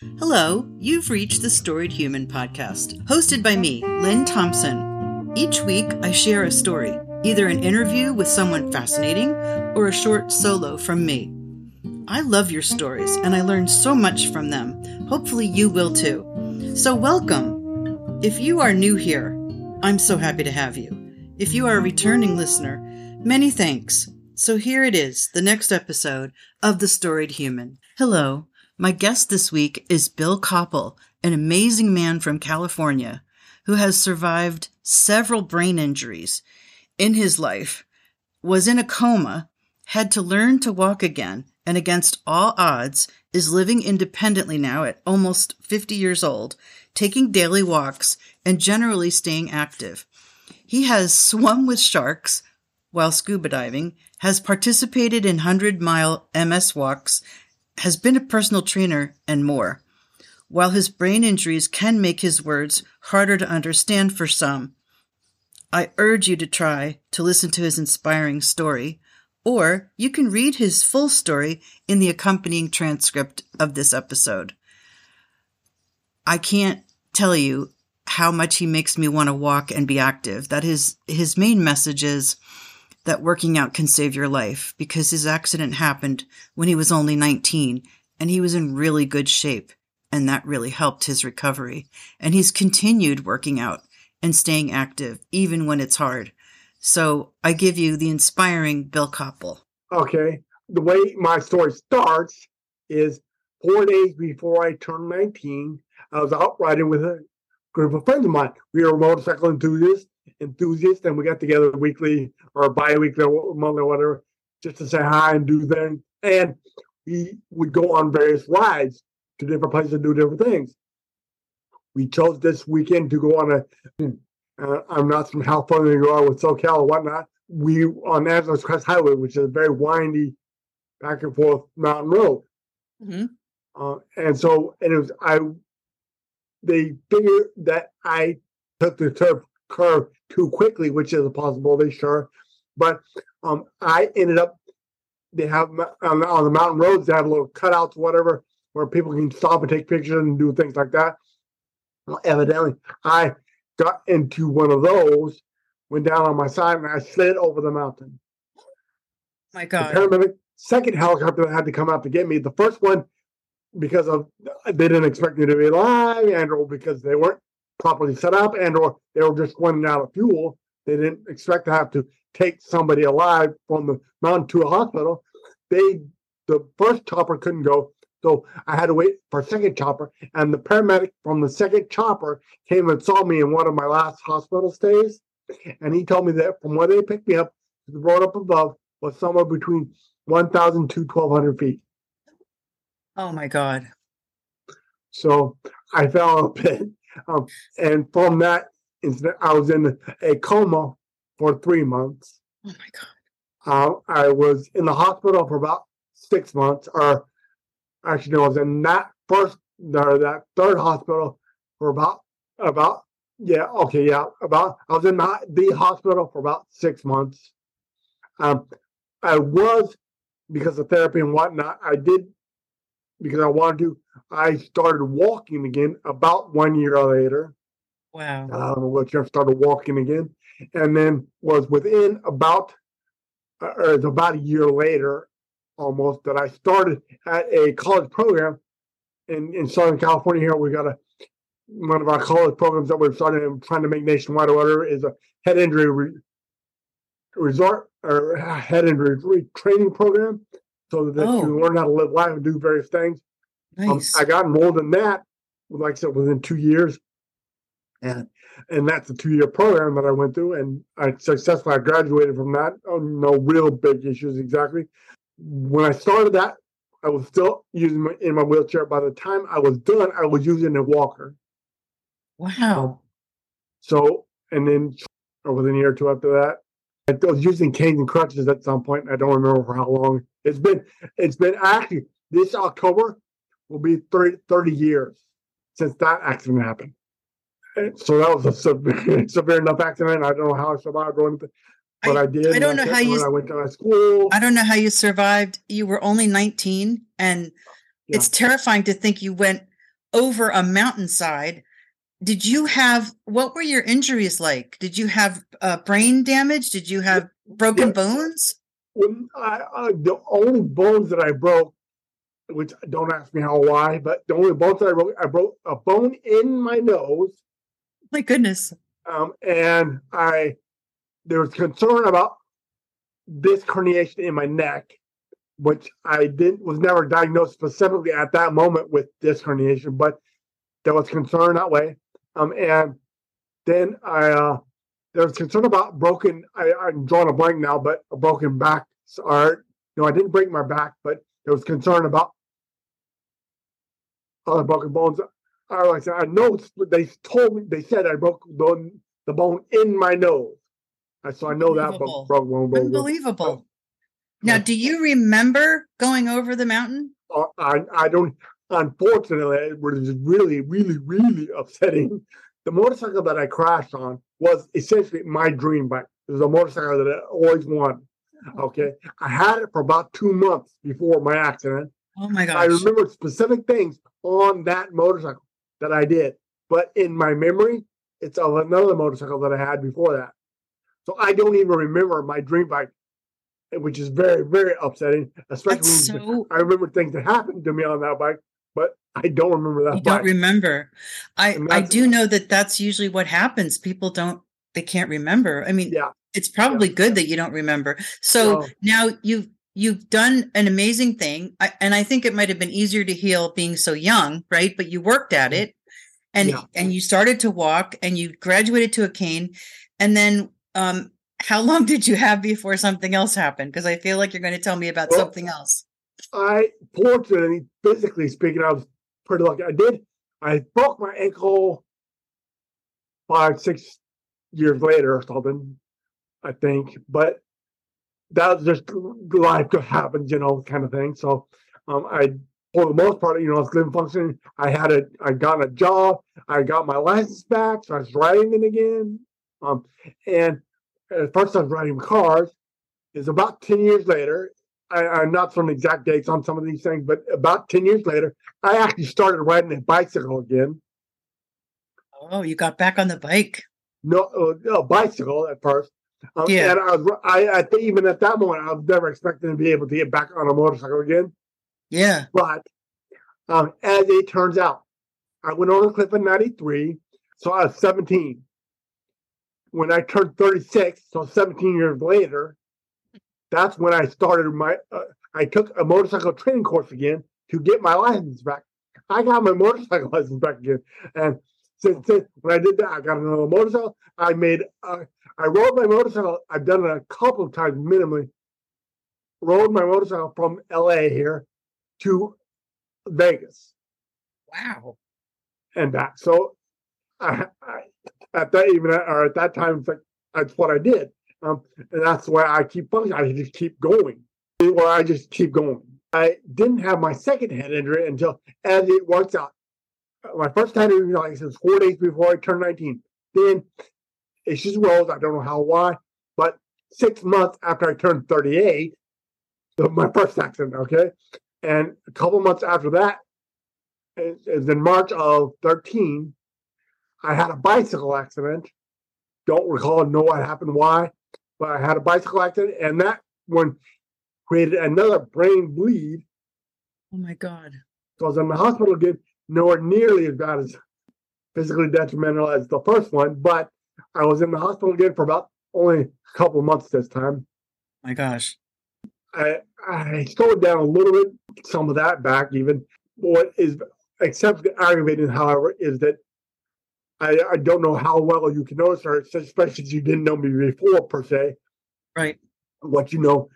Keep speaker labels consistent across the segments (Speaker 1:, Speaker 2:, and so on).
Speaker 1: Hello, you've reached the Storied Human podcast, hosted by me, Lynn Thompson. Each week, I share a story, either an interview with someone fascinating or a short solo from me. I love your stories and I learn so much from them. Hopefully, you will too. So, welcome. If you are new here, I'm so happy to have you. If you are a returning listener, many thanks. So, here it is, the next episode of The Storied Human. Hello. My guest this week is Bill Copple, an amazing man from California who has survived several brain injuries in his life, was in a coma, had to learn to walk again, and against all odds is living independently now at almost 50 years old, taking daily walks and generally staying active. He has swum with sharks while scuba diving, has participated in 100 mile MS walks, has been a personal trainer, and more. While his brain injuries can make his words harder to understand for some, I urge you to try to listen to his inspiring story or you can read his full story in the accompanying transcript of this episode. I can't tell you how much he makes me want to walk and be active. That his his main message is that working out can save your life because his accident happened when he was only 19 and he was in really good shape and that really helped his recovery. And he's continued working out and staying active even when it's hard. So I give you the inspiring Bill Copple.
Speaker 2: Okay. The way my story starts is four days before I turned 19, I was out riding with a group of friends of mine. We were motorcycle enthusiasts, enthusiasts, and we got together weekly or bi-weekly or monthly or whatever, just to say hi and do things. And we would go on various rides to different places and do different things. We chose this weekend to go on a uh, I'm not from California you are with SoCal or whatnot. We on Angeles Crest Highway, which is a very windy back and forth mountain road. Mm-hmm. Uh, and so, and it was I. They figured that I took the turf curve too quickly, which is a possibility, sure. But um, I ended up. They have on, on the mountain roads. They have little cutouts, whatever, where people can stop and take pictures and do things like that. Well, evidently, I got into one of those, went down on my side, and I slid over the mountain.
Speaker 1: My God.
Speaker 2: The paramedic, second helicopter that had to come out to get me. The first one, because of they didn't expect me to be alive, and or because they weren't properly set up, and or they were just running out of fuel. They didn't expect to have to take somebody alive from the mountain to a hospital. They the first chopper couldn't go. So I had to wait for a second chopper, and the paramedic from the second chopper came and saw me in one of my last hospital stays. And he told me that from where they picked me up to the road up above was somewhere between 1,000 to 1,200 feet.
Speaker 1: Oh my God.
Speaker 2: So I fell a bit. Um, and from that incident, I was in a coma for three months.
Speaker 1: Oh my God.
Speaker 2: Uh, I was in the hospital for about six months, or actually no, I was in that first or that third hospital for about about yeah okay yeah about I was in the, the hospital for about six months. Um, I was because of therapy and whatnot. I did because I wanted to. I started walking again about one year later.
Speaker 1: Wow.
Speaker 2: Um, wheelchair started walking again, and then was within about uh, or about a year later almost that I started at a college program in, in Southern California. Here we got a one of our college programs that we're starting and trying to make nationwide or whatever is a head injury re, resort or head injury training program so that oh. you learn how to live life and do various things. Um, nice. Um, I got more than that, like I said, within two years. And and that's a two year program that I went through, and I successfully I graduated from that. Oh, no real big issues exactly when I started that, I was still using my, in my wheelchair. By the time I was done, I was using a walker.
Speaker 1: Wow. Um,
Speaker 2: so, and then within a year or two after that, I was using canes and crutches at some point. I don't remember for how long. It's been, it's been actually this October will be 30, 30 years since that accident happened. So that was a severe, severe enough accident. I don't know how I survived or anything, but I, I did.
Speaker 1: I don't know how you.
Speaker 2: I went to my school.
Speaker 1: I don't know how you survived. You were only 19, and yeah. it's terrifying to think you went over a mountainside. Did you have what were your injuries like? Did you have uh, brain damage? Did you have broken
Speaker 2: Yeah.
Speaker 1: bones?
Speaker 2: When I, I, the only bones that I broke, which don't ask me how why, but the only bones that I broke, I broke a bone in my nose,
Speaker 1: My goodness.
Speaker 2: um, and I there was concern about disc herniation in my neck, which I didn't was never diagnosed specifically at that moment with disc herniation, but there was concern that way. Um, and then I uh, there was concern about broken. I, I'm drawing a blank now, but a broken back. Or no, I didn't break my back, but there was concern about other broken bones. I like I said, I know they told me they said I broke the, the bone in my nose. I so I know that
Speaker 1: Unbelievable.
Speaker 2: broke, broke bone. broke bone.
Speaker 1: Unbelievable. Now, do you remember going over the mountain?
Speaker 2: Uh, I I don't. Unfortunately, it was really, really, really upsetting. The motorcycle that I crashed on was essentially my dream bike. It was a motorcycle that I always wanted. Okay, I had it for about two months before my accident.
Speaker 1: Oh my gosh.
Speaker 2: I remember specific things on that motorcycle that I did, but in my memory, it's another motorcycle that I had before that. So I don't even remember my dream bike, which is very, very upsetting. Especially when
Speaker 1: so
Speaker 2: I remember things that happened to me on that bike, but I don't remember that
Speaker 1: you don't remember. I I do know that that's usually what happens. People don't they can't remember. I mean,
Speaker 2: yeah,
Speaker 1: it's probably good that you don't remember. So
Speaker 2: No.
Speaker 1: now you've you've done an amazing thing, I, and I think it might have been easier to heal being so young, right? But you worked at it, and
Speaker 2: Yeah.
Speaker 1: and you started to walk, and you graduated to a cane, and then um, how long did you have before something else happened? Because I feel like you're going to tell me about
Speaker 2: Well,
Speaker 1: something else.
Speaker 2: I fortunately, physically speaking, I was pretty lucky. I did. I broke my ankle five, six years later or something, I think. But that was just life could happen, you know, kind of thing. So um, I, for the most part, you know, I was living functioning. I had a, I got a job. I got my license back, so I was riding it again. Um, and at first I was riding cars. Is about ten years later. I, I'm not certain exact dates on some of these things, but about ten years later, I actually started riding a bicycle again.
Speaker 1: Oh, you got back on the bike.
Speaker 2: No, uh, a bicycle at first. Um,
Speaker 1: Yeah.
Speaker 2: And I was, I, I think even at that moment, I was never expecting to be able to get back on a motorcycle again.
Speaker 1: Yeah.
Speaker 2: But um, as it turns out, I went on a cliff in '93, so I was 17. When I turned 36, so 17 years later, that's when I started my. Uh, I took a motorcycle training course again to get my license back. I got my motorcycle license back again, and since, since when I did that, I got another motorcycle. I made. Uh, I rode my motorcycle. I've done it a couple of times minimally. Rode my motorcycle from LA here to Vegas
Speaker 1: Wow.
Speaker 2: and back. So I, I at that even or at that time, it's like that's what I did, um, and that's why I keep functioning. I just keep going. Well, I just keep going. I didn't have my second head injury until, as it works out, my first head injury, like was four days before I turned 19. Then it just arose. I don't know how, why, but six months after I turned 38, my first accident, okay? And a couple months after that, was in March of 13, I had a bicycle accident. Don't recall, know what happened, why, but I had a bicycle accident, and that one created another brain bleed.
Speaker 1: Oh my God.
Speaker 2: So I was in the hospital again, nowhere nearly as bad as physically detrimental as the first one, but I was in the hospital again for about only a couple months this time.
Speaker 1: My gosh.
Speaker 2: I I slowed down a little bit, some of that back even. What is except aggravating, however, is that I, I don't know how well you can notice her, especially since you didn't know me before per se.
Speaker 1: Right.
Speaker 2: What you know,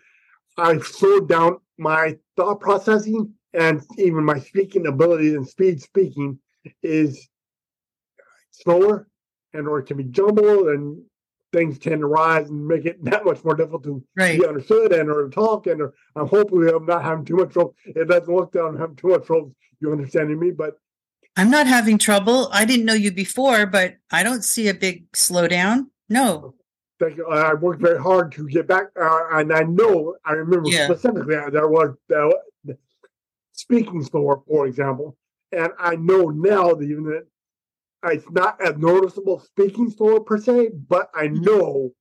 Speaker 2: I slowed down my thought processing and even my speaking ability and speed speaking is slower and or it can be jumbled and things tend to rise and make it that much more difficult to
Speaker 1: Right.
Speaker 2: be understood and or to talk and or I'm hopefully I'm not having too much trouble. It doesn't look that I'm having too much trouble you understanding me, but
Speaker 1: I'm not having trouble. I didn't know you before, but I don't see a big slowdown. No.
Speaker 2: thank you. I worked very hard to get back, uh, and I know I remember
Speaker 1: Yeah.
Speaker 2: specifically there was uh, speaking slower, for example, and I know now that even that it's not a noticeable speaking slower per se, but I
Speaker 1: Mm-hmm.
Speaker 2: know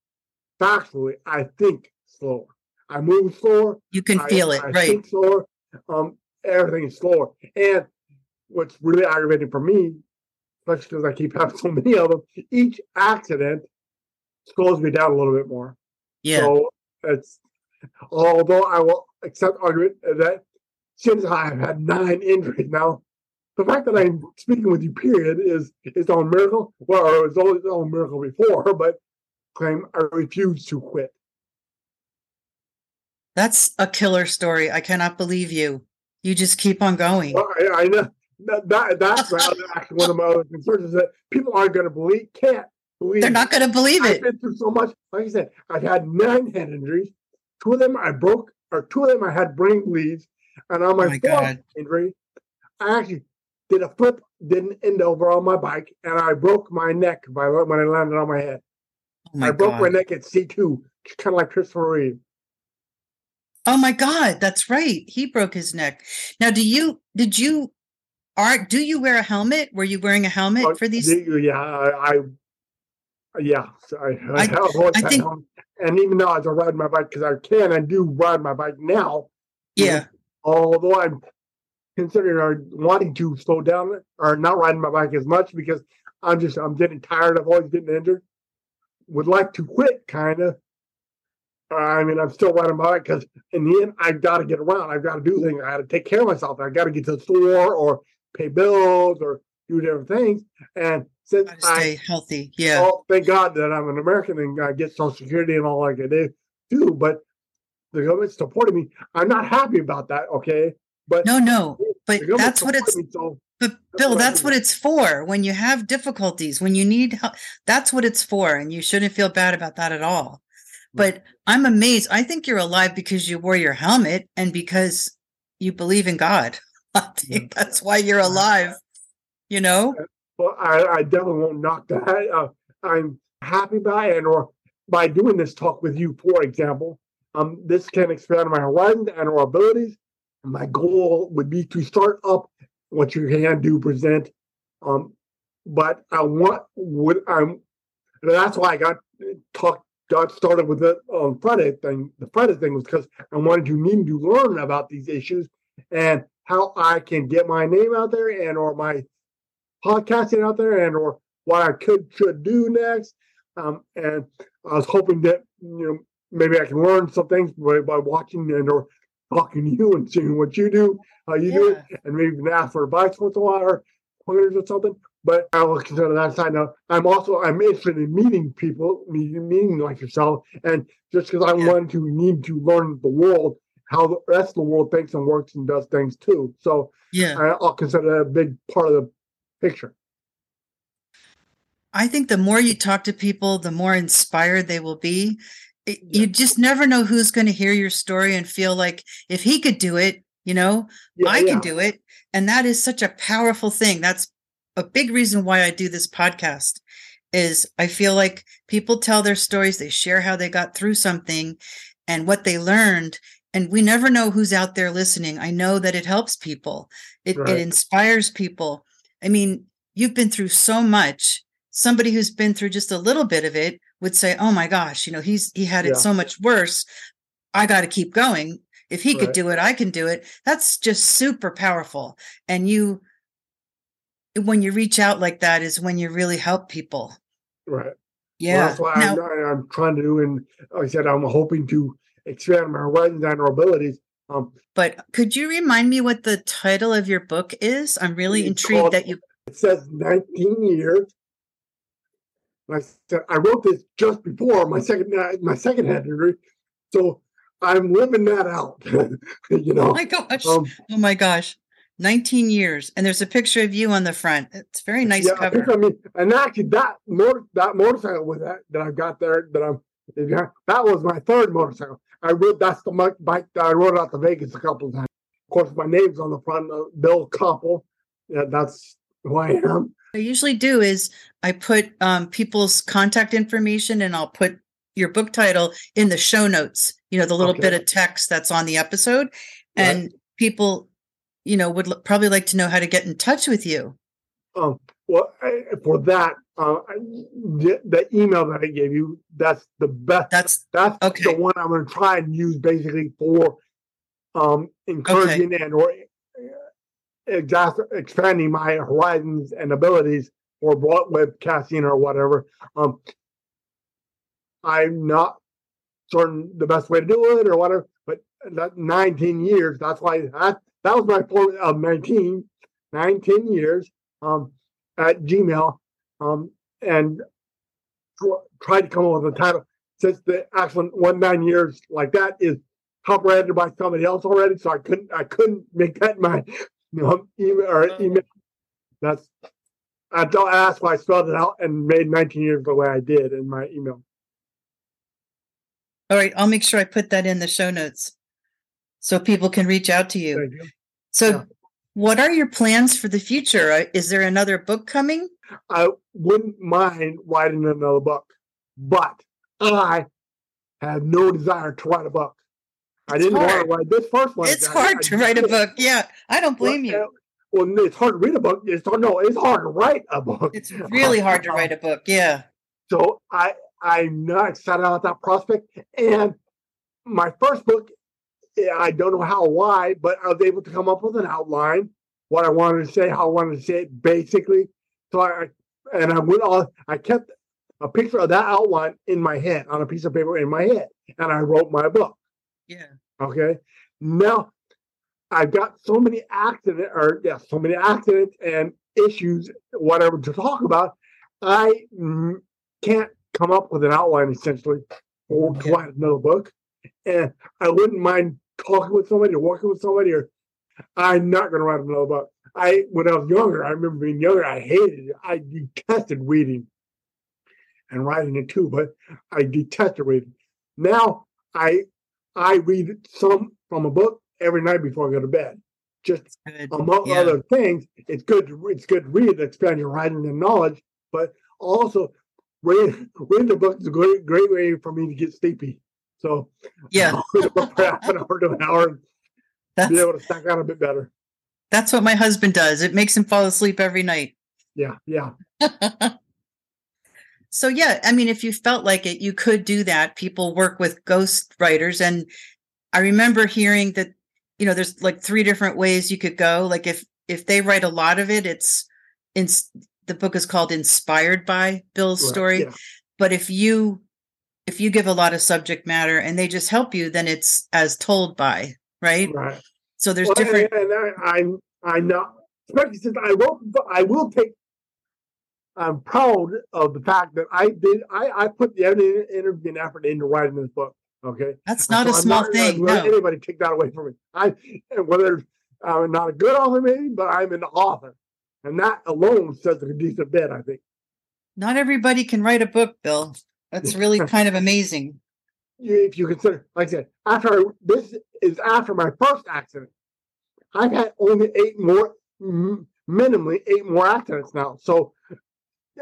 Speaker 2: factually I think slower. I move slower.
Speaker 1: You can
Speaker 2: I-
Speaker 1: feel it,
Speaker 2: I
Speaker 1: right?
Speaker 2: think slower. Um, everything is slower. And what's really aggravating for me, especially because I keep having so many of them, each accident slows me down a little bit more.
Speaker 1: Yeah.
Speaker 2: So it's although I will accept argument that since I have had nine injuries now, the fact that I'm speaking with you, period, is its own miracle. Well, it was always its own miracle before, but claim I refuse to quit.
Speaker 1: That's a killer story. I cannot believe you. You just keep on going.
Speaker 2: Well, I, I know that, that that's actually one of my other concerns is that people aren't going to believe, can't believe.
Speaker 1: They're not going to believe
Speaker 2: I've
Speaker 1: it.
Speaker 2: been through so much. Like I said, I've had nine head injuries. Two of them I broke, or two of them I had brain bleeds. And on my,
Speaker 1: Oh my
Speaker 2: fourth
Speaker 1: God.
Speaker 2: injury, I actually did a flip, didn't end over on my bike, and I broke my neck by when I landed on my head.
Speaker 1: Oh my
Speaker 2: I broke my neck at C two, kind of like Christopher Reeve.
Speaker 1: Oh my God. That's right. He broke his neck. Now, do you, did you, are, do you wear a helmet? Were you wearing a helmet
Speaker 2: But
Speaker 1: for these?
Speaker 2: the- yeah, I, I yeah, I, I,
Speaker 1: I-
Speaker 2: have always
Speaker 1: I
Speaker 2: had
Speaker 1: think-
Speaker 2: helmet. and even though I ride my bike, because I can, I do ride my bike now.
Speaker 1: Yeah.
Speaker 2: although I'm considering or wanting to slow down or not riding my bike as much because I'm just I'm getting tired of always getting injured. Would like to quit, kind of. I mean, I'm still riding my bike because in the end, I've got to get around. I've got to do things. I got to take care of myself. I got to get to the store or pay bills or do different things. And since I
Speaker 1: stay healthy. Yeah.
Speaker 2: Oh, thank God that I'm an American and I get Social Security and all like I do, too. But the government's supporting me. I'm not happy about that. Okay, but
Speaker 1: No, no. But that's what it's,
Speaker 2: me, so
Speaker 1: but
Speaker 2: That's
Speaker 1: Bill,
Speaker 2: what
Speaker 1: that's what it's for. When you have difficulties, when you need help, that's what it's for. And you shouldn't feel bad about that at all. But I'm amazed. I think you're alive because you wore your helmet and because you believe in God. I think that's why you're alive. You know?
Speaker 2: well, I, I definitely won't knock that. Uh, I'm happy by it, or by doing this talk with you, for example. Um, this can expand my horizons and our abilities. My goal would be to start up what you can do, present. Um, but I want what I'm. That's why I got talked got started with the um, Friday thing. The Friday thing was because I wanted to need to learn about these issues and how I can get my name out there and or my podcasting out there and or what I could should do next. Um, and I was hoping that you know maybe I can learn some things by, by watching and or talking to you and seeing what you do, how you do it, and maybe even ask for advice once in a while or pointers or something. But I will consider that side now. I'm also I'm interested in meeting people, meeting, meeting like yourself, and just because I
Speaker 1: Yeah.
Speaker 2: want to need to learn the world, how the rest of the world thinks and works and does things too. So
Speaker 1: Yeah.
Speaker 2: I, I'll consider that a big part of the picture.
Speaker 1: I think the more you talk to people, the more inspired they will be. It- You just never know who's going to hear your story and feel like if he could do it, you know,
Speaker 2: Yeah,
Speaker 1: I
Speaker 2: yeah.
Speaker 1: can do it. And that is such a powerful thing. That's a big reason why I do this podcast is I feel like people tell their stories, they share how they got through something and what they learned and we never know who's out there listening. I know that it helps people. It
Speaker 2: Right.
Speaker 1: it inspires people. I mean, you've been through so much. Somebody who's been through just a little bit of it would say, "Oh my gosh, you know, he's he had it
Speaker 2: Yeah.
Speaker 1: so much worse. I got to keep going. If he could do it, I can do it." That's just super powerful. And you when you reach out like that is when you really help people.
Speaker 2: Right. Well,
Speaker 1: Yeah.
Speaker 2: that's why
Speaker 1: Now-
Speaker 2: I'm, I'm trying to do, and like I said, I'm hoping to expand my horizons and our abilities. Um,
Speaker 1: but could you remind me what the title of your book is? I'm really intrigued
Speaker 2: called-
Speaker 1: that you
Speaker 2: it says 19 years. Like I said, I wrote this just before my second my second head injury, so I'm living that out. you know,
Speaker 1: Oh my gosh.
Speaker 2: um,
Speaker 1: oh my gosh. 19 years. And there's a picture of you on the front. It's very nice
Speaker 2: yeah,
Speaker 1: cover.
Speaker 2: think I mean, and actually that motor that motorcycle with that that I've got there that I'm that was my third motorcycle. I rode that's the bike that I rode out to Vegas a couple of times. Of course, my name's on the front, Bill Copple. Yeah, that's who I am.
Speaker 1: What I usually do is I put um, people's contact information and I'll put your book title in the show notes, you know, the little
Speaker 2: Okay.
Speaker 1: bit of text that's on the episode.
Speaker 2: Right.
Speaker 1: And people you know, would l- probably like to know how to get in touch with you.
Speaker 2: Um, well, I, for that, uh, the, the email that I gave you, that's the best.
Speaker 1: That's
Speaker 2: That's
Speaker 1: Okay.
Speaker 2: the one I'm going to try and use basically for um, encouraging and or exas- expanding my horizons and abilities for broad webcasting or whatever. Um, I'm not certain the best way to do it or whatever, but that 19 years, that's why that, that was my point of 19, 19 years um, at Gmail um, and tr- tried to come up with a title since the actual one nine years like that is copyrighted by somebody else already, so I couldn't I couldn't make that my know, email or email. That's I don't ask why I spelled it out and made 19 years the way I did in my email.
Speaker 1: all right. I'll make sure I put that in the show notes so people can reach out to you.
Speaker 2: You.
Speaker 1: So,
Speaker 2: Yeah.
Speaker 1: What are your plans for the future? Uh, Is there another book coming?
Speaker 2: I wouldn't mind writing another book, but I have no desire to write a book. I
Speaker 1: It's
Speaker 2: didn't
Speaker 1: hard.
Speaker 2: want to write this first one.
Speaker 1: It's
Speaker 2: I-
Speaker 1: hard
Speaker 2: I
Speaker 1: to write a book. Yeah, I don't blame
Speaker 2: Well,
Speaker 1: you.
Speaker 2: Well, it's hard to read a book. It's hard, no, it's hard to write a book.
Speaker 1: It's really hard to write a book. Yeah.
Speaker 2: So I I'm not excited about that prospect. And my first book, I don't know how why, but I was able to come up with an outline, what I wanted to say, how I wanted to say it, basically. So I and I went on. I kept a picture of that outline in my head on a piece of paper in my head, and I wrote my book.
Speaker 1: Yeah.
Speaker 2: Okay. Now I've got so many accident or yeah, so many accidents and issues, whatever to talk about. I can't come up with an outline essentially for to
Speaker 1: Yeah.
Speaker 2: write another book. And I wouldn't mind talking with somebody or walking with somebody or I'm not gonna write another book. I when I was younger, I remember being younger, I hated it. I detested reading and writing it too, but I detested reading. Now I I read some from a book every night before I go to bed. Just among
Speaker 1: Yeah.
Speaker 2: other things, it's good. To, it's good to read to expand your writing and knowledge, but also read reading the book is a great great way for me to get sleepy. So
Speaker 1: Yeah.
Speaker 2: I'll read for half an hour to an hour
Speaker 1: That's
Speaker 2: be able to stack out a bit better.
Speaker 1: that's what my husband does. It makes him fall asleep every night.
Speaker 2: Yeah, yeah.
Speaker 1: so yeah, I mean, if you felt like it, you could do that. People work with ghost writers, and I remember hearing that you know there's like three different ways you could go. Like if if they write a lot of it, it's in the book is called "Inspired by Bill's
Speaker 2: Right,
Speaker 1: Story."
Speaker 2: yeah.
Speaker 1: But if you if you give a lot of subject matter and they just help you, then it's as told by right.
Speaker 2: Right.
Speaker 1: So there's
Speaker 2: Well,
Speaker 1: different.
Speaker 2: and, and I, I'm I'm not especially since I wrote. I will take. I'm proud of the fact that I did. I I put the energy and effort into writing this book. Okay.
Speaker 1: That's not a
Speaker 2: so I'm
Speaker 1: small
Speaker 2: gonna
Speaker 1: thing. No.
Speaker 2: anybody take that away from me. I whether I'm not a good author, maybe, but I'm an author, and that alone says a decent bit. I think.
Speaker 1: Not everybody can write a book, Bill. That's really kind of amazing.
Speaker 2: If you consider, like I said, after this is after my first accident, I've had only eight more, minimally eight more accidents now. So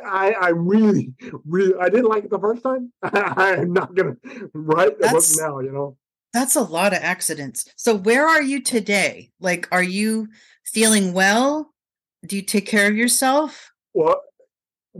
Speaker 2: I, I really, really, I didn't like it the first time. I am not gonna write the book now. You know.
Speaker 1: That's a lot of accidents. So where are you today? Like are you feeling well? Do you take care of yourself?
Speaker 2: Well,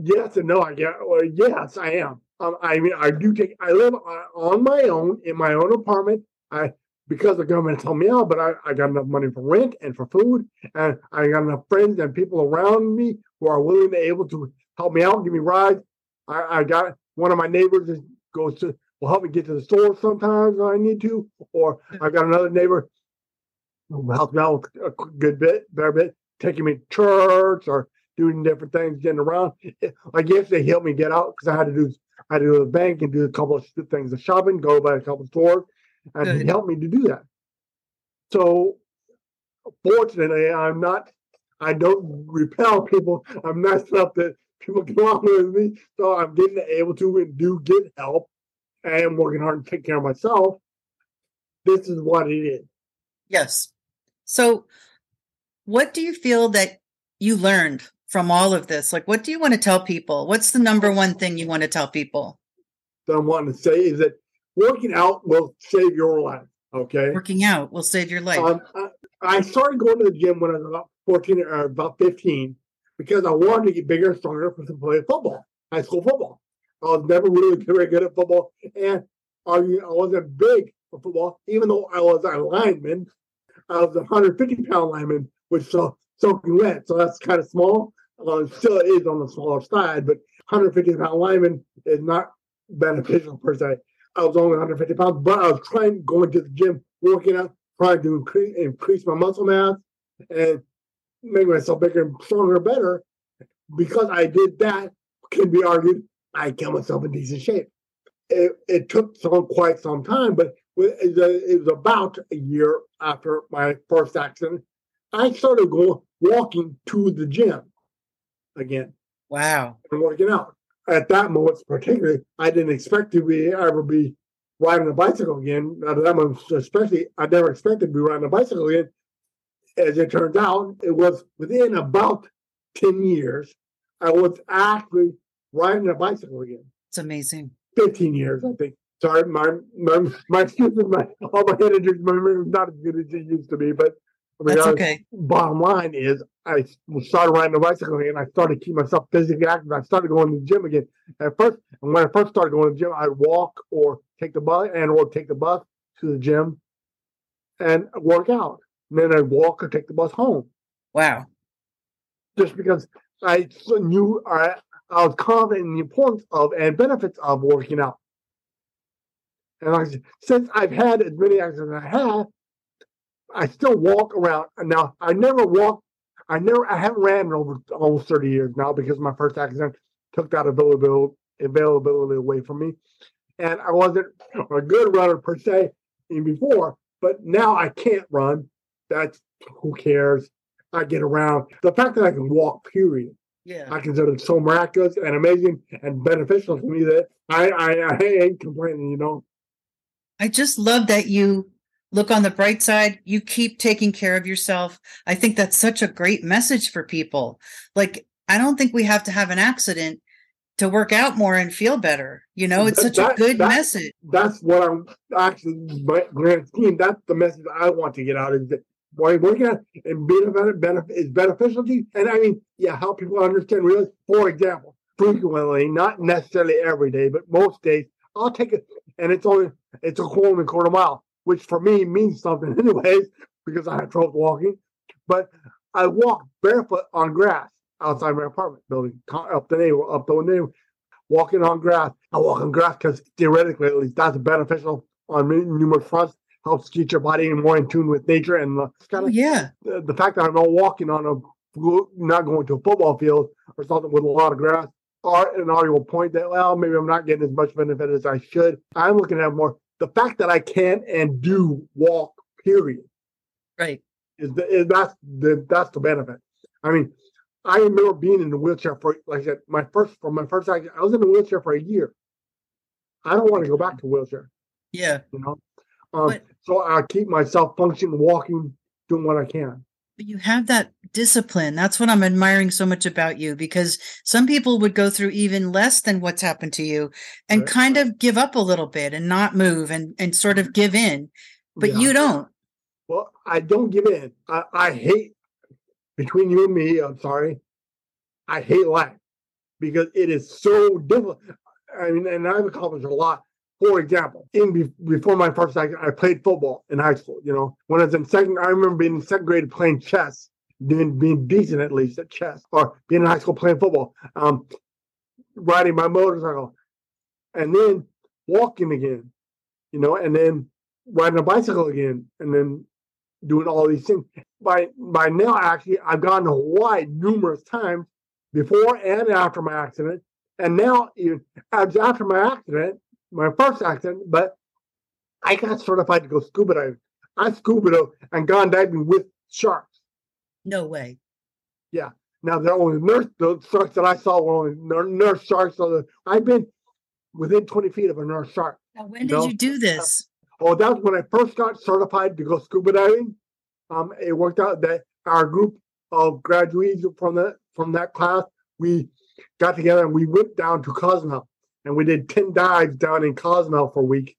Speaker 2: yes and no. I guess. Well, yes, I am. Um, I mean, I do take. I live on- on my own in my own apartment. I because the government told me out, but I, I got enough money for rent and for food, and I got enough friends and people around me who are willing to able to help me out, give me rides. I, I got one of my neighbors that goes to will help me get to the store sometimes when I need to, or I got another neighbor who helps me out a good bit, better bit, taking me to church or doing different things, getting around. Like yesterday, he helped me get out because I had to do I had to go to the bank and do a couple of things of shopping, go by a couple of stores, and he helped me to do that. So fortunately, I'm not. I don't repel people. I'm nice enough that people get along with me, so I'm getting able to and do get help. I am working hard to take care of myself. This is what it is.
Speaker 1: Yes. So what do you feel that you learned from all of this? Like what do you want to tell people? What's the number one thing you want to tell people?
Speaker 2: that I'm wanting to say is that working out will save your life. Okay.
Speaker 1: Working out will save your life.
Speaker 2: Um, I, I started going to the gym when I was about 14 or about 15 because I wanted to get bigger and stronger for to play football, high school football. I was never really very good at football, and I, I wasn't big for football, even though I was a lineman. I was a 150 pound lineman, which so soaking wet, so that's kind of small. Uh, still is on the smaller side, but 150 pound lineman is not beneficial per se. I was only 150 pounds, but I was trying going to the gym, working out, trying to increase, increase my muscle mass and make myself bigger and stronger, better. Because I did that, can be argued, I got myself in decent shape. It, it took some quite some time, but it was about a year after my first accident. I started going walking to the gym again.
Speaker 1: Wow.
Speaker 2: And working out. At that moment, particularly, I didn't expect to be ever be riding a bicycle again. At that moment, especially, I never expected to be riding a bicycle again. As it turns out, it was within about 10 years, I was actually riding a bicycle again.
Speaker 1: It's amazing.
Speaker 2: 15 years, I think. Sorry, my my my my all my head injuries, my memory is not as good as it used to be. But
Speaker 1: I That's okay.
Speaker 2: Bottom line is, I started riding a bicycle and I started keeping myself physically active. I started going to the gym again. At first, when I first started going to the gym, I'd walk or take the bus and or take the bus to the gym and work out. And then I'd walk or take the bus home.
Speaker 1: Wow.
Speaker 2: Just because I knew I, I was confident in the importance of and benefits of working out. And like I said, since I've had as many accidents as I have, I still walk around. Now I never walk. I never. I haven't ran in over almost thirty years now because my first accident took that availability availability away from me, and I wasn't a good runner per se even before. But now I can't run. That's who cares. I get around. The fact that I can walk, period,
Speaker 1: yeah.
Speaker 2: I consider it so miraculous and amazing and beneficial to me that I, I, I ain't complaining, you know.
Speaker 1: I just love that you look on the bright side. You keep taking care of yourself. I think that's such a great message for people. Like, I don't think we have to have an accident to work out more and feel better. You know, it's such that, a good
Speaker 2: that,
Speaker 1: message.
Speaker 2: That's what I'm actually, my grand scheme, that's the message I want to get out is that why working out and being a benefit is beneficial to you. And I mean, yeah, how people understand really. For example, frequently, not necessarily every day, but most days, I'll take it and it's only it's a quarter and a quarter mile, which for me means something anyways, because I have trouble walking. But I walk barefoot on grass outside my apartment building, up the neighbor, up the neighbor, walking on grass. I walk on grass because theoretically, at least, that's beneficial on numerous fronts. Helps keep your body more in tune with nature and the
Speaker 1: kind of oh, yeah.
Speaker 2: The, the fact that I'm not walking on a not going to a football field or something with a lot of grass are an arguable point that well maybe I'm not getting as much benefit as I should. I'm looking at more the fact that I can and do walk. Period.
Speaker 1: Right.
Speaker 2: Is the is that's the that's the benefit. I mean, I remember being in the wheelchair for like I said, my first for my first accident, I was in the wheelchair for a year. I don't want to go back to wheelchair.
Speaker 1: Yeah.
Speaker 2: You know. Um, but, so I keep myself functioning, walking, doing what I can
Speaker 1: you have that discipline. That's what I'm admiring so much about you because some people would go through even less than what's happened to you and right. kind of give up a little bit and not move and, and sort of give in. But yeah. you don't.
Speaker 2: Well, I don't give in. I, I hate between you and me, I'm sorry. I hate life because it is so difficult. I mean, and I've accomplished a lot. For example, in be, before my first second, I played football in high school. You know, when I was in second, I remember being in second grade playing chess, being being decent at least at chess, or being in high school playing football, um, riding my motorcycle, and then walking again. You know, and then riding a bicycle again, and then doing all these things. By by now, actually, I've gone to Hawaii numerous times before and after my accident, and now even after my accident, my first accident, but I got certified to go scuba diving. I scuba dove and gone diving with sharks.
Speaker 1: No way.
Speaker 2: Yeah. Now they're only nurse the sharks that I saw were only nurse sharks. So I've been within 20 feet of a nurse shark.
Speaker 1: Now when did you, know? you do this?
Speaker 2: Oh, that was when I first got certified to go scuba diving. Um, it worked out that our group of graduates from that from that class, we got together and we went down to Cozumel and we did 10 dives down in Cozumel for a week.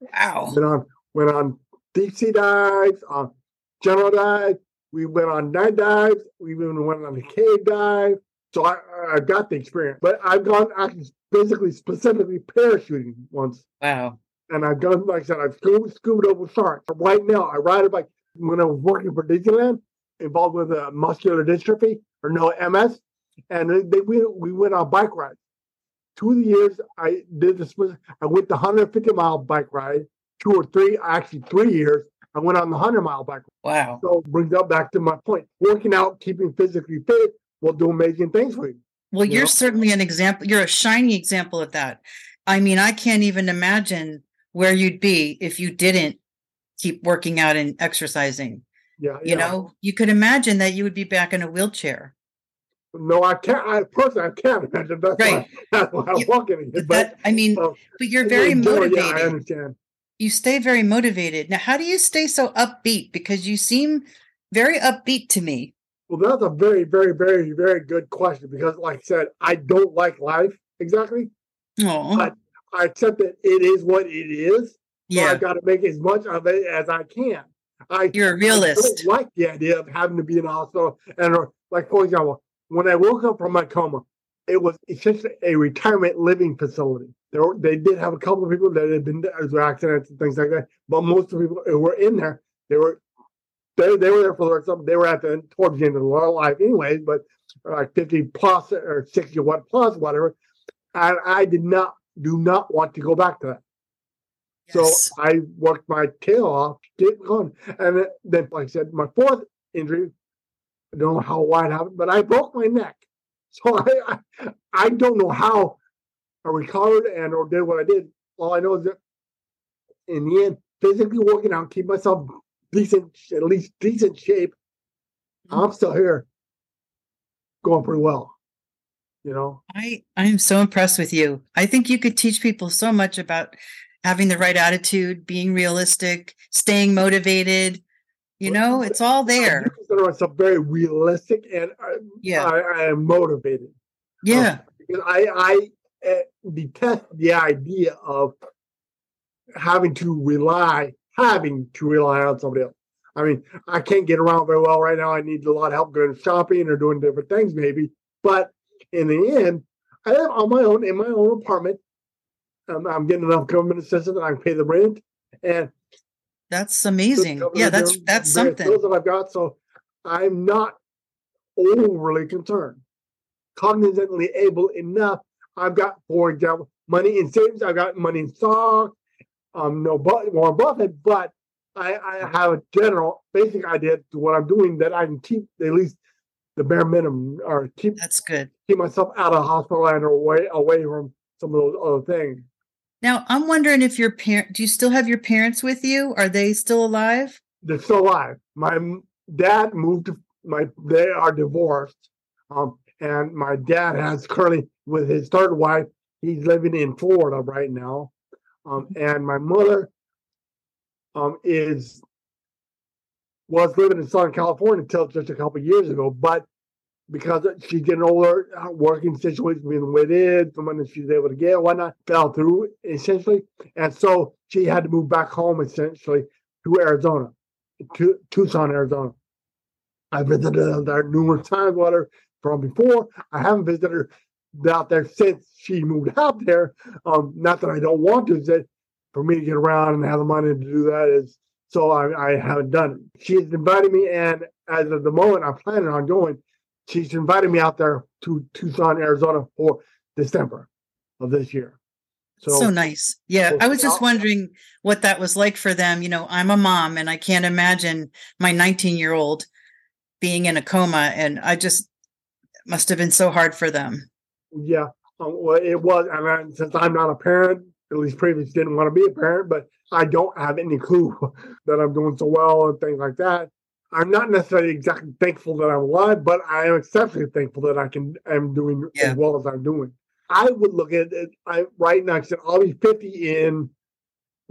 Speaker 1: Wow.
Speaker 2: Been on went on deep sea dives, on general dives. We went on night dives. We even went on a cave dive. So I, I got the experience. But I've gone actually basically specifically parachuting once.
Speaker 1: Wow.
Speaker 2: And I've done, like I said, I've scuba, scuba over sharks. Right now, I ride a bike. When I was working for Disneyland, involved with a muscular dystrophy or no MS, and they, we, we went on bike rides. Two of the years I did this, I went the 150 mile bike ride. Two or three, actually three years, I went on the 100 mile bike
Speaker 1: ride. Wow.
Speaker 2: So brings up back to my point. Working out, keeping physically fit will do amazing things for you.
Speaker 1: Well, you are certainly an example. You're a shining example of that. I mean, I can't even imagine where you'd be if you didn't keep working out and exercising.
Speaker 2: Yeah.
Speaker 1: You yeah. know, you could imagine that you would be back in a wheelchair.
Speaker 2: No, I can't. I personally, I can't imagine. That's right. why, that's why I'm you, walking.
Speaker 1: But, but I mean, uh, but you're very motivated. Yeah,
Speaker 2: I understand.
Speaker 1: You stay very motivated. Now, how do you stay so upbeat? Because you seem very upbeat to me.
Speaker 2: Well, that's a very, very, very, very good question because, like I said, I don't like life exactly.
Speaker 1: Oh.
Speaker 2: But I accept that it is what it is.
Speaker 1: Yeah.
Speaker 2: So I got to make as much of it as I can. I,
Speaker 1: You're a realist.
Speaker 2: I don't like the idea of having to be an a hospital. And, like, for example, when I woke up from my coma, it was essentially a retirement living facility. There were, they did have a couple of people that had been through accidents and things like that, but most of the people who were in there, they were they, they were there for the rest of They were at the towards the end of their life, anyways, but like fifty plus or sixty what plus whatever. And I did not do not want to go back to that. Yes. So I worked my tail off, get going, and then, like I said, my fourth injury I don't know how why it happened, but I broke my neck. So I, I, I don't know how I recovered and or did what I did. All I know is that in the end, physically working out, keep myself decent, at least decent shape. Mm-hmm. I'm still here, going pretty well. You know,
Speaker 1: I I am so impressed with you. I think you could teach people so much about having the right attitude, being realistic, staying motivated, you know, it's all there. I
Speaker 2: consider myself very realistic, and I,
Speaker 1: yeah,
Speaker 2: I, I am motivated.
Speaker 1: Yeah,
Speaker 2: um, because I I uh, detest the idea of having to rely having to rely on somebody else. I mean, I can't get around very well right now. I need a lot of help going shopping or doing different things, maybe. But in the end, I live on my own in my own apartment. Um, I'm getting enough government assistance that I can pay the rent, and
Speaker 1: that's amazing. Yeah, that's that's something.
Speaker 2: Those that I've got, so I'm not overly concerned. Cognizantly able enough. I've got, for example, money in savings. I've got money in stock. Um, no, but Warren Buffett, but I, I have a general basic idea to what I'm doing that I can keep at least the bare minimum or keep
Speaker 1: that's good.
Speaker 2: Keep myself out of hospital and away away from some of those other things.
Speaker 1: Now, I'm wondering if your parent, do you still have your parents with you? Are they still alive?
Speaker 2: They're still alive. My dad moved to my, they are divorced. Um, and my dad has currently, with his third wife, he's living in Florida right now. Um, and my mother um, is was living in Southern California until just a couple years ago, but because she's getting older, working situation being way it the money she's able to get, whatnot, fell through essentially. And so she had to move back home essentially to Arizona, to Tucson, Arizona. I visited her there numerous times, whatever, from before. I haven't visited her out there since she moved out there. Um, not that I don't want to, that for me to get around and have the money to do that is so I, I haven't done it. She's invited me, and as of the moment, I'm planning on going she's invited me out there to Tucson, Arizona for December of this year.
Speaker 1: So, so nice. Yeah. So I was just wondering what that was like for them. You know, I'm a mom and I can't imagine my 19 year old being in a coma. And I just must have been so hard for them.
Speaker 2: Yeah. Um, well, it was. I mean, since I'm not a parent, at least previously didn't want to be a parent, but I don't have any clue that I'm doing so well and things like that. I'm not necessarily exactly thankful that I'm alive, but I am exceptionally thankful that I can am doing yeah. as well as I'm doing. I would look at it I right now. I said I'll be 50 in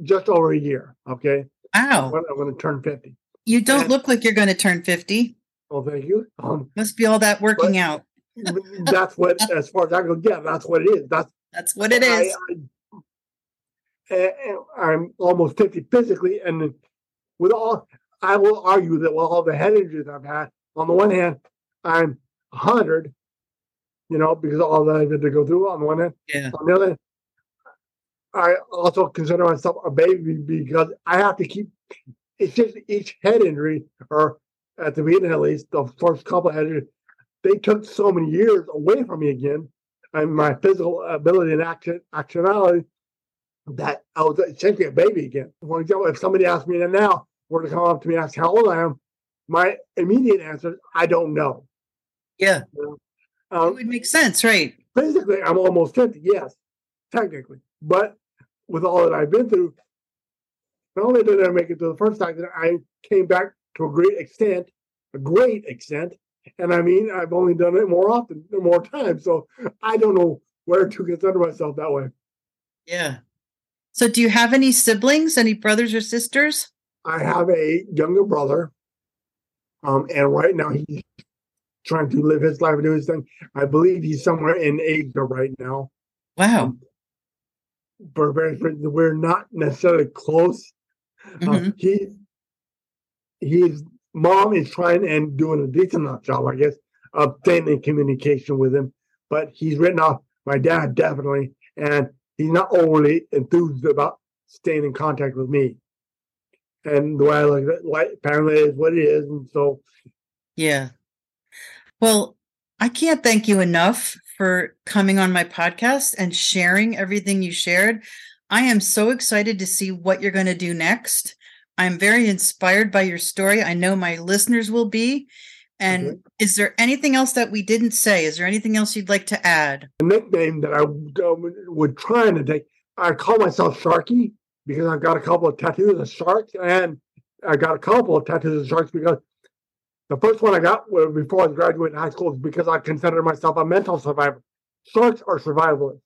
Speaker 2: just over a year. Okay.
Speaker 1: Wow.
Speaker 2: I'm going to turn 50.
Speaker 1: You don't and, look like you're going to turn 50.
Speaker 2: Oh, thank you. Um,
Speaker 1: Must be all that working out.
Speaker 2: that's what, as far as I go, yeah, that's what it is. That's
Speaker 1: that's what it is. I, I,
Speaker 2: I'm almost 50 physically, and with all, I will argue that with all the head injuries I've had, on the one hand, I'm 100, you know, because all that I've had to go through on the one hand.
Speaker 1: Yeah.
Speaker 2: On the other, I also consider myself a baby because I have to keep. It's just each head injury, or at the beginning at least, the first couple of head injuries, they took so many years away from me again, and my physical ability and action actionality that I was essentially a baby again. For example, if somebody asked me that now were to come up to me and ask how old I am, my immediate answer is I don't know.
Speaker 1: Yeah.
Speaker 2: You
Speaker 1: it
Speaker 2: Um,
Speaker 1: would make sense, right?
Speaker 2: physically, I'm almost 50, yes, technically. But with all that I've been through, not only did I make it to the first accident, I came back to a great extent, a great extent. And I mean, I've only done it more often, more times. So I don't know where to consider myself that way.
Speaker 1: Yeah. So do you have any siblings, any brothers or sisters?
Speaker 2: I have a younger brother, um, and right now he's trying to live his life and do his thing. I believe he's somewhere in Asia right now.
Speaker 1: Wow.
Speaker 2: For various reasons, we're not necessarily close. Uh,
Speaker 1: Mhm.
Speaker 2: he, his mom is trying and doing a decent enough job, I guess, of staying in communication with him. But he's written off my dad definitely, and he's not overly enthused about staying in contact with me. And the way I look at it, like apparently it is what it is, and so
Speaker 1: Yeah. Well, I can't thank you enough for coming on my podcast and sharing everything you shared. I am so excited to see what you're going to do next. I'm very inspired by your story. I know my listeners will be. And
Speaker 2: Okay.
Speaker 1: is there anything else that we didn't say? Is there anything else you'd like to add?
Speaker 2: the nickname that I uh, would, would try to take, I call myself Sharky because I've got a couple of tattoos of sharks, and I got a couple of tattoos of sharks because the first one I got before I graduated high school is because I consider myself a mental survivor. Sharks are survivalists.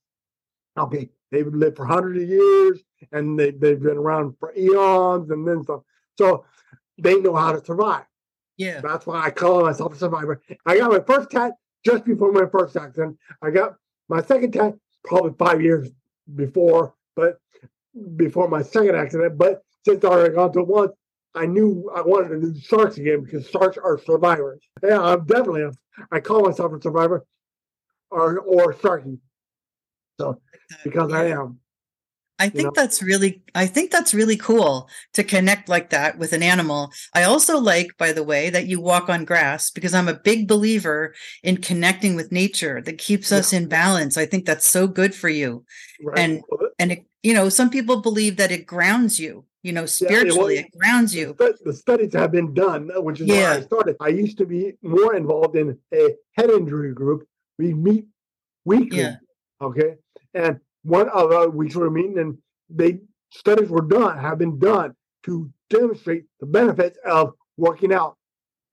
Speaker 2: Okay, they've lived for hundreds of years and they, they've been around for eons and then some. So they know how to survive.
Speaker 1: Yeah.
Speaker 2: That's why I call myself a survivor. I got my first tat just before my first accident. I got my second tat probably five years before, but before my second accident. But since I already gone through one, I knew I wanted to do sharks again because sharks are survivors. Yeah, I'm definitely. A, I call myself a survivor, or or sharky. So because I am.
Speaker 1: I think
Speaker 2: know?
Speaker 1: that's really I think that's really cool to connect like that with an animal. I also like by the way that you walk on grass because I'm a big believer in connecting with nature that keeps
Speaker 2: Yeah.
Speaker 1: us in balance. I think that's so good for you.
Speaker 2: Right?
Speaker 1: And- And it, you know, some people believe that it grounds you, you know, spiritually it grounds you.
Speaker 2: The studies have been done, uh, which is why I started. I used to be more involved in a head injury group. We meet weekly.
Speaker 1: Yeah.
Speaker 2: Okay. And one of our weeks we're meeting, and they studies were done, have been done to demonstrate the benefits of working out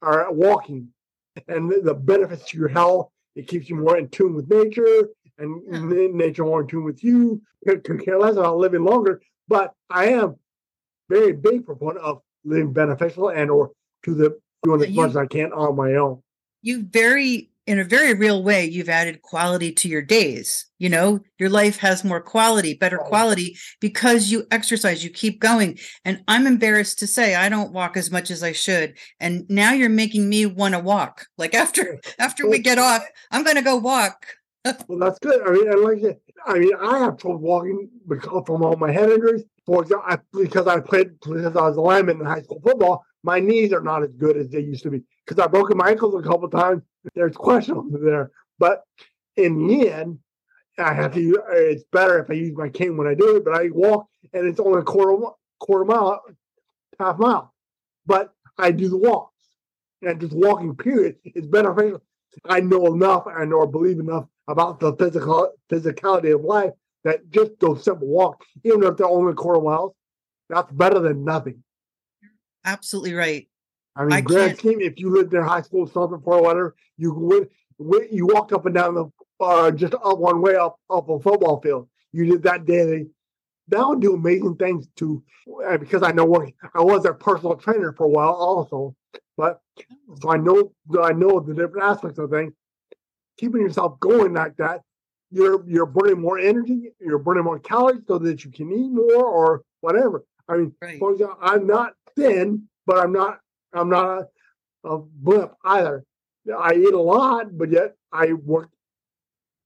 Speaker 2: or walking and the benefits to your health. It keeps you more in tune with nature and
Speaker 1: Yeah.
Speaker 2: nature more in tune with you. Could, care less about living longer, but I am very big proponent of living beneficial and or to the doing as much as I can on my own.
Speaker 1: You very in a very real way you've added quality to your days. You know, your life has more quality, better
Speaker 2: oh.
Speaker 1: quality because you exercise, you keep going. And I'm embarrassed to say I don't walk as much as I should. And now you're making me want to walk. Like after after we get off, I'm going to go walk.
Speaker 2: Well, that's good. I mean, and like I I mean, I have trouble walking because from all my head injuries. For example, I, because I played because I was a lineman in high school football, my knees are not as good as they used to be. Because I've broken my ankles a couple times. There's questions there, but in the end, I have to. It's better if I use my cane when I do it. But I walk, and it's only a quarter quarter mile, half mile. But I do the walks, and just walking. Period is beneficial. I know enough and or believe enough about the physical physicality of life that just those simple walks, even if they're only a quarter miles, that's better than nothing.
Speaker 1: Absolutely right.
Speaker 2: I mean,
Speaker 1: I
Speaker 2: grand scheme, if you lived in high school, something for whatever, you would you walked up and down the uh, just up one way up up a football field. You did that daily. That would do amazing things to uh, because I know what I was their personal trainer for a while also, but so I know I know the different aspects of things. Keeping yourself going like that you're you're burning more energy, you're burning more calories so that you can eat more or whatever. I mean,
Speaker 1: Right.
Speaker 2: for example, I'm not thin, but I'm not I'm not a, a blimp either. I eat a lot, but yet I work.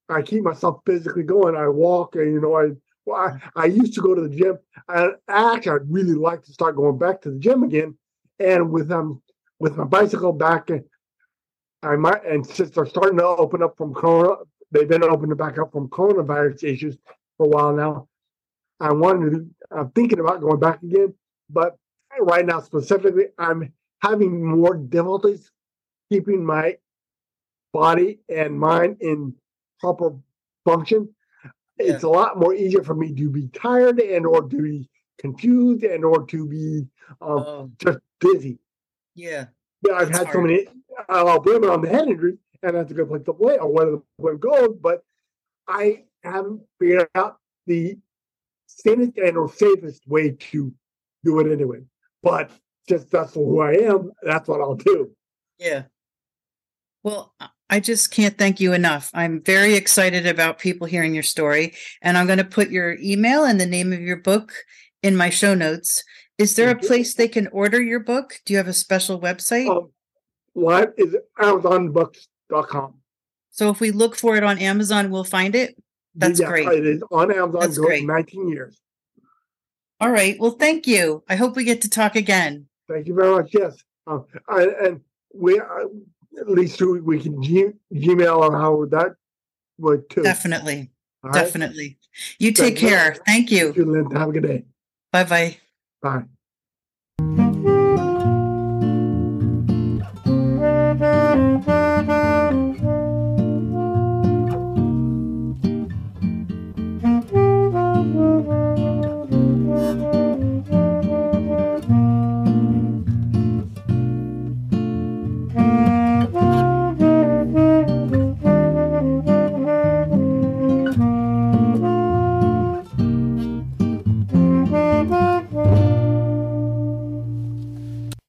Speaker 2: I keep myself physically going. I walk, and you know, I well, I, I used to go to the gym. I actually, I'd really like to start going back to the gym again. And with um with my bicycle back, I might and since they're starting to open up from Corona, they've been opening back up from coronavirus issues for a while now. I wanted to. I'm thinking about going back again, but right now specifically, I'm having more difficulties keeping my body and mind in proper function. It's a lot more easier for me to be tired and or to be confused and or to be um,
Speaker 1: Oh,
Speaker 2: just busy.
Speaker 1: yeah.
Speaker 2: Yeah, I've had so many. I'll blame it on the head injury, and that's a good place to blame or where the blame goes. But I haven't figured out the safest and or safest way to do it anyway. But just that's who I am. That's what I'll do.
Speaker 1: Yeah. Well, I- I just can't thank you enough. I'm very excited about people hearing your story, and I'm going to put your email and the name of your book in my show notes. Is there a place they can order your book? Do you have a special website?
Speaker 2: Um, what is AmazonBooks.com?
Speaker 1: So if we look for it on Amazon, we'll find it. That's
Speaker 2: yeah,
Speaker 1: great.
Speaker 2: It is on Amazon.
Speaker 1: That's great.
Speaker 2: 19 years.
Speaker 1: All right. Well, thank you. I hope we get to talk again.
Speaker 2: Thank you very much. Yes, um, I, and we uh, at least we, can G, Gmail or how that would too.
Speaker 1: Definitely.
Speaker 2: All right?
Speaker 1: Definitely. You take care. Thank you.
Speaker 2: Thank you, Lynn. Have a good day.
Speaker 1: Bye bye.
Speaker 2: Bye.